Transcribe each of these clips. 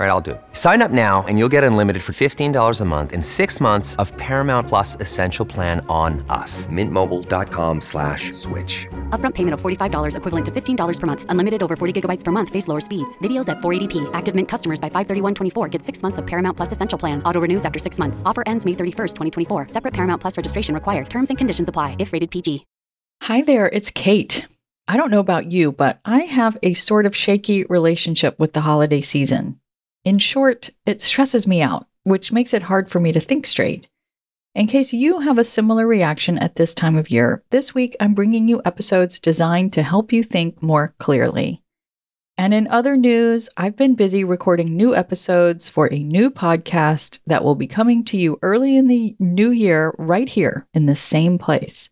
All right, I'll do it. Sign up now and you'll get unlimited for $15 a month in six months of Paramount Plus Essential Plan on us. Mintmobile.com slash switch. Upfront payment of $45 equivalent to $15 per month. Unlimited over 40 gigabytes per month. Face lower speeds. Videos at 480p. Active Mint customers by 531.24 get six months of Paramount Plus Essential Plan. Auto renews after six months. Offer ends May 31st, 2024. Separate Paramount Plus registration required. Terms and conditions apply if rated PG. Hi there, it's Kate. I don't know about you, but I have a sort of shaky relationship with the holiday season. In short, it stresses me out, which makes it hard for me to think straight. In case you have a similar reaction at this time of year, this week I'm bringing you episodes designed to help you think more clearly. And in other news, I've been busy recording new episodes for a new podcast that will be coming to you early in the new year, right here in the same place.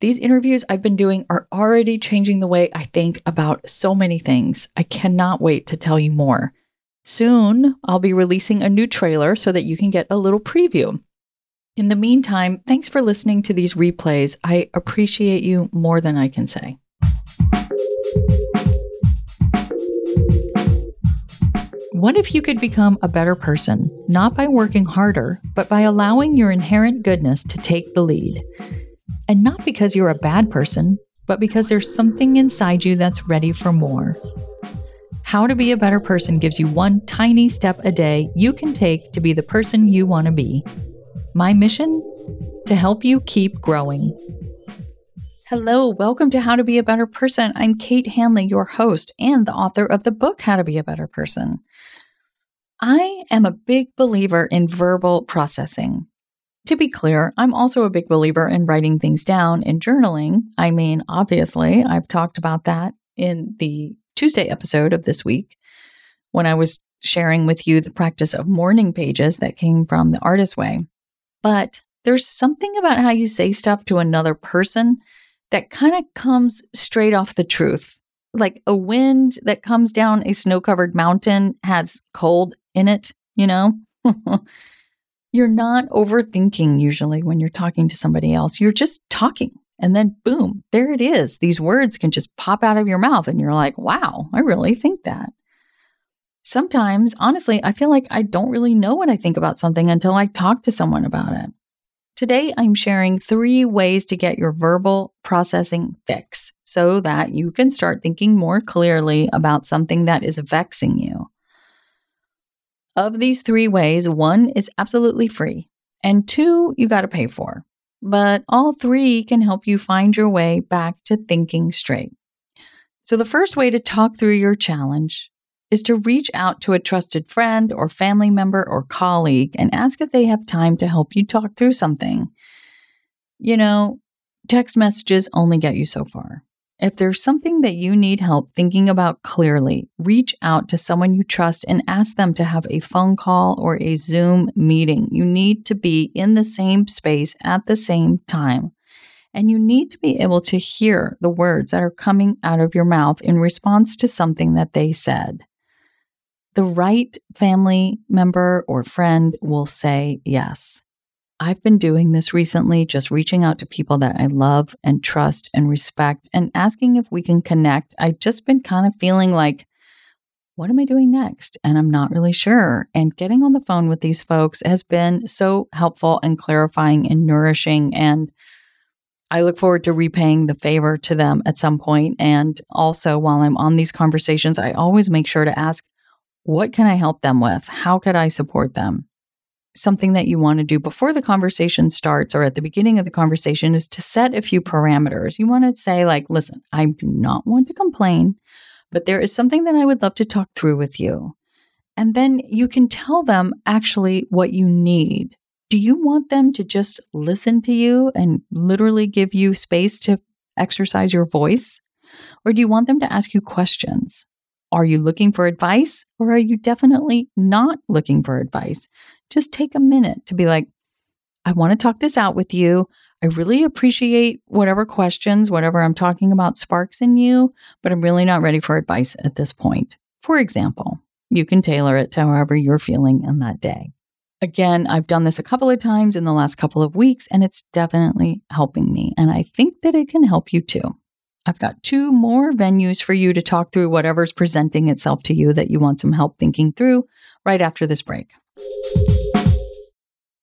These interviews I've been doing are already changing the way I think about so many things. I cannot wait to tell you more. Soon, I'll be releasing a new trailer so that you can get a little preview. In the meantime, thanks for listening to these replays. I appreciate you more than I can say. What if you could become a better person, not by working harder, but by allowing your inherent goodness to take the lead? And not because you're a bad person, but because there's something inside you that's ready for more. How to Be a Better Person gives you one tiny step a day you can take to be the person you want to be. My mission? To help you keep growing. Hello, welcome to How to Be a Better Person. I'm Kate Hanley, your host and the author of the book How to Be a Better Person. I am a big believer in verbal processing. To be clear, I'm also a big believer in writing things down and journaling. I mean, obviously, I've talked about that in the Tuesday episode of this week when I was sharing with you the practice of morning pages that came from the Artist Way. But there's something about how you say stuff to another person that kind of comes straight off the truth. Like a wind that comes down a snow covered mountain has cold in it, you know? you're not overthinking usually when you're talking to somebody else. You're just talking. And then, boom, there it is. These words can just pop out of your mouth, and you're like, wow, I really think that. Sometimes, honestly, I feel like I don't really know what I think about something until I talk to someone about it. Today, I'm sharing three ways to get your verbal processing fix so that you can start thinking more clearly about something that is vexing you. Of these three ways, one is absolutely free, and two, you got to pay for but all three can help you find your way back to thinking straight. So, the first way to talk through your challenge is to reach out to a trusted friend or family member or colleague and ask if they have time to help you talk through something. You know, text messages only get you so far. If there's something that you need help thinking about clearly, reach out to someone you trust and ask them to have a phone call or a Zoom meeting. You need to be in the same space at the same time. And you need to be able to hear the words that are coming out of your mouth in response to something that they said. The right family member or friend will say yes. I've been doing this recently, just reaching out to people that I love and trust and respect and asking if we can connect. I've just been kind of feeling like, what am I doing next? And I'm not really sure. And getting on the phone with these folks has been so helpful and clarifying and nourishing. And I look forward to repaying the favor to them at some point. And also, while I'm on these conversations, I always make sure to ask, what can I help them with? How could I support them? Something that you want to do before the conversation starts or at the beginning of the conversation is to set a few parameters. You want to say, like, listen, I do not want to complain, but there is something that I would love to talk through with you. And then you can tell them actually what you need. Do you want them to just listen to you and literally give you space to exercise your voice? Or do you want them to ask you questions? Are you looking for advice or are you definitely not looking for advice? Just take a minute to be like, I want to talk this out with you. I really appreciate whatever questions, whatever I'm talking about sparks in you, but I'm really not ready for advice at this point. For example, you can tailor it to however you're feeling in that day. Again, I've done this a couple of times in the last couple of weeks, and it's definitely helping me. And I think that it can help you too. I've got two more venues for you to talk through whatever's presenting itself to you that you want some help thinking through right after this break.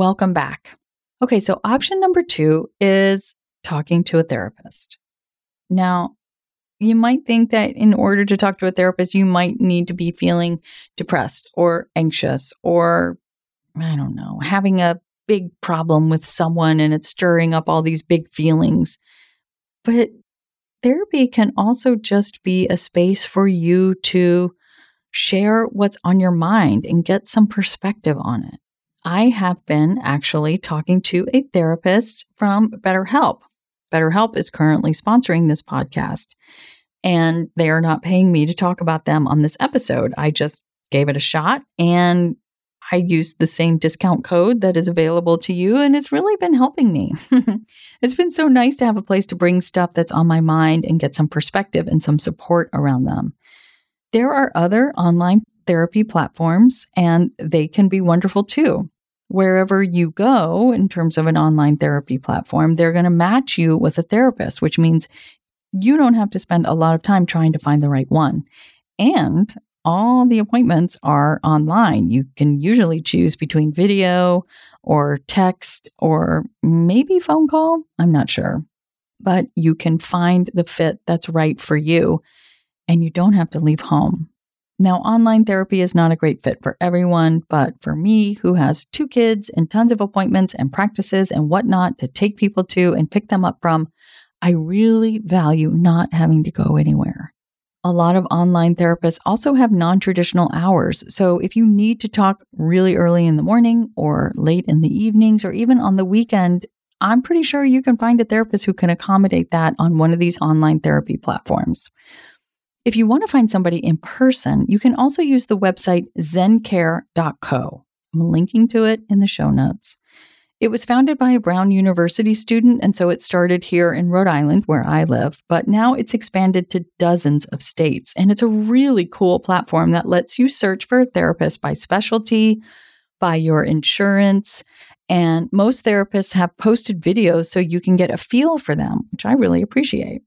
Welcome back. Okay, so option number two is talking to a therapist. Now, you might think that in order to talk to a therapist, you might need to be feeling depressed or anxious or, I don't know, having a big problem with someone and it's stirring up all these big feelings. But therapy can also just be a space for you to share what's on your mind and get some perspective on it. I have been actually talking to a therapist from BetterHelp. BetterHelp is currently sponsoring this podcast, and they are not paying me to talk about them on this episode. I just gave it a shot and I used the same discount code that is available to you, and it's really been helping me. it's been so nice to have a place to bring stuff that's on my mind and get some perspective and some support around them. There are other online therapy platforms, and they can be wonderful too. Wherever you go in terms of an online therapy platform, they're going to match you with a therapist, which means you don't have to spend a lot of time trying to find the right one. And all the appointments are online. You can usually choose between video or text or maybe phone call. I'm not sure. But you can find the fit that's right for you and you don't have to leave home. Now, online therapy is not a great fit for everyone, but for me, who has two kids and tons of appointments and practices and whatnot to take people to and pick them up from, I really value not having to go anywhere. A lot of online therapists also have non traditional hours. So if you need to talk really early in the morning or late in the evenings or even on the weekend, I'm pretty sure you can find a therapist who can accommodate that on one of these online therapy platforms. If you want to find somebody in person, you can also use the website zencare.co. I'm linking to it in the show notes. It was founded by a Brown University student, and so it started here in Rhode Island, where I live, but now it's expanded to dozens of states. And it's a really cool platform that lets you search for a therapist by specialty, by your insurance. And most therapists have posted videos so you can get a feel for them, which I really appreciate.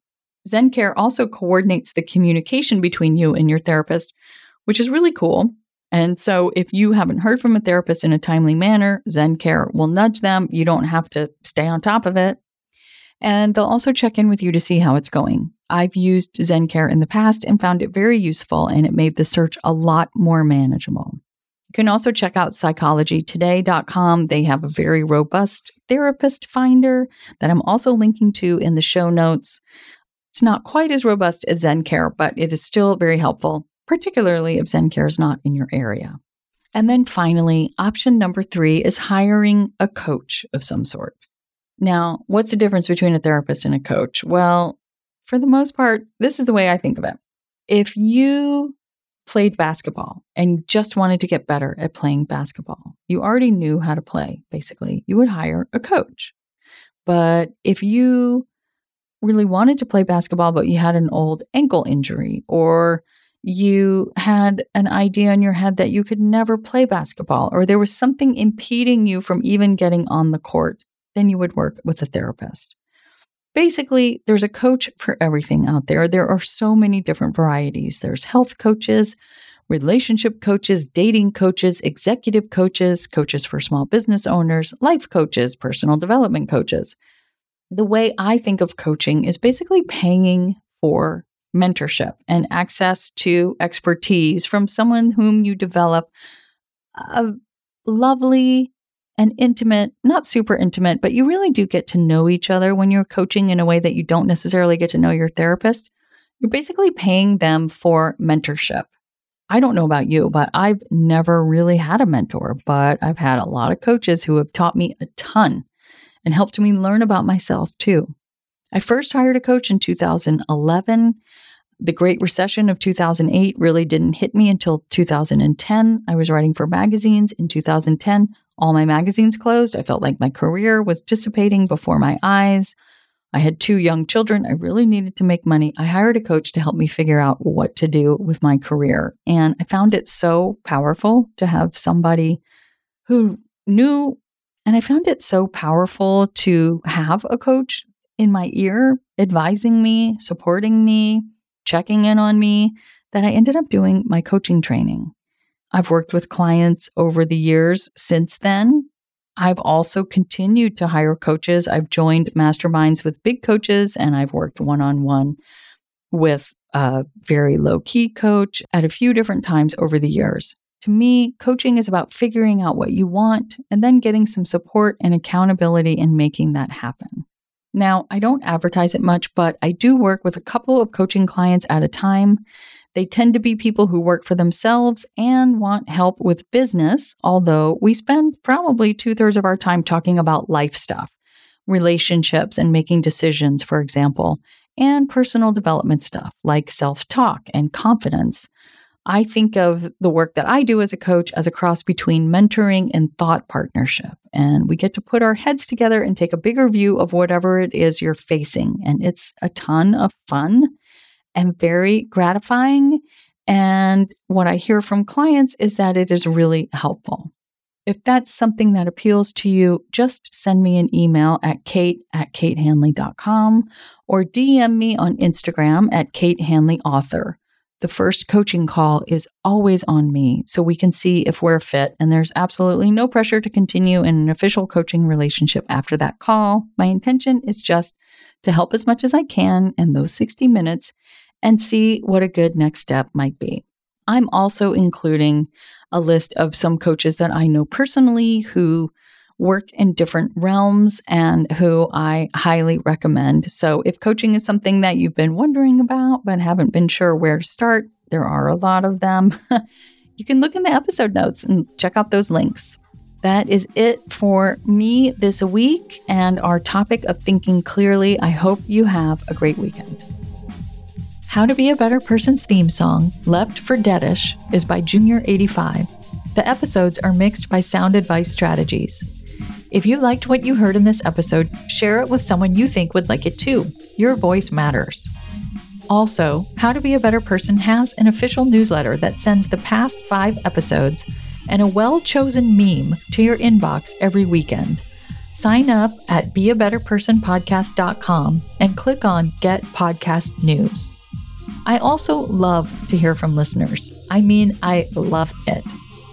ZenCare also coordinates the communication between you and your therapist, which is really cool. And so, if you haven't heard from a therapist in a timely manner, ZenCare will nudge them. You don't have to stay on top of it. And they'll also check in with you to see how it's going. I've used ZenCare in the past and found it very useful, and it made the search a lot more manageable. You can also check out psychologytoday.com. They have a very robust therapist finder that I'm also linking to in the show notes. It's not quite as robust as ZenCare, but it is still very helpful, particularly if ZenCare is not in your area. And then finally, option number three is hiring a coach of some sort. Now, what's the difference between a therapist and a coach? Well, for the most part, this is the way I think of it. If you played basketball and just wanted to get better at playing basketball, you already knew how to play, basically, you would hire a coach. But if you really wanted to play basketball, but you had an old ankle injury, or you had an idea in your head that you could never play basketball, or there was something impeding you from even getting on the court, then you would work with a therapist. Basically, there's a coach for everything out there. There are so many different varieties. There's health coaches, relationship coaches, dating coaches, executive coaches, coaches for small business owners, life coaches, personal development coaches the way I think of coaching is basically paying for mentorship and access to expertise from someone whom you develop a lovely and intimate, not super intimate, but you really do get to know each other when you're coaching in a way that you don't necessarily get to know your therapist. You're basically paying them for mentorship. I don't know about you, but I've never really had a mentor, but I've had a lot of coaches who have taught me a ton and helped me learn about myself too. I first hired a coach in 2011. The Great Recession of 2008 really didn't hit me until 2010. I was writing for magazines in 2010. All my magazines closed. I felt like my career was dissipating before my eyes. I had two young children. I really needed to make money. I hired a coach to help me figure out what to do with my career. And I found it so powerful to have somebody who knew, and I found it so powerful to have a coach in my ear advising me, supporting me, checking in on me that I ended up doing my coaching training. I've worked with clients over the years since then I've also continued to hire coaches. I've joined masterminds with big coaches and I've worked one on one with a very low key coach at a few different times over the years. To me, coaching is about figuring out what you want and then getting some support and accountability in making that happen. Now, I don't advertise it much, but I do work with a couple of coaching clients at a time. They tend to be people who work for themselves and want help with business, although we spend probably two thirds of our time talking about life stuff, relationships, and making decisions, for example, and personal development stuff like self talk and confidence. I think of the work that I do as a coach as a cross between mentoring and thought partnership. And we get to put our heads together and take a bigger view of whatever it is you're facing. And it's a ton of fun and very gratifying. And what I hear from clients is that it is really helpful. If that's something that appeals to you, just send me an email at kate at katehanley.com or DM me on Instagram at Kate Hanley Author. The first coaching call is always on me so we can see if we're fit, and there's absolutely no pressure to continue in an official coaching relationship after that call. My intention is just to help as much as I can in those 60 minutes and see what a good next step might be. I'm also including a list of some coaches that I know personally who work in different realms and who I highly recommend. So, if coaching is something that you've been wondering about but haven't been sure where to start, there are a lot of them. you can look in the episode notes and check out those links. That is it for me this week and our topic of thinking clearly. I hope you have a great weekend. How to Be a Better Person's theme song, Left for Deadish, is by Junior85. The episodes are mixed by Sound Advice Strategies. If you liked what you heard in this episode, share it with someone you think would like it too. Your voice matters. Also, How to Be a Better Person has an official newsletter that sends the past five episodes and a well chosen meme to your inbox every weekend. Sign up at beabetterpersonpodcast.com and click on Get Podcast News. I also love to hear from listeners. I mean, I love it.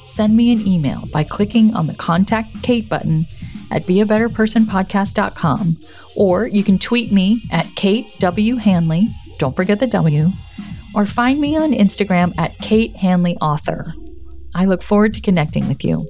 Send me an email by clicking on the Contact Kate button at beabetterpersonpodcast.com, or you can tweet me at Kate W. Hanley, don't forget the W, or find me on Instagram at Kate Hanley Author. I look forward to connecting with you.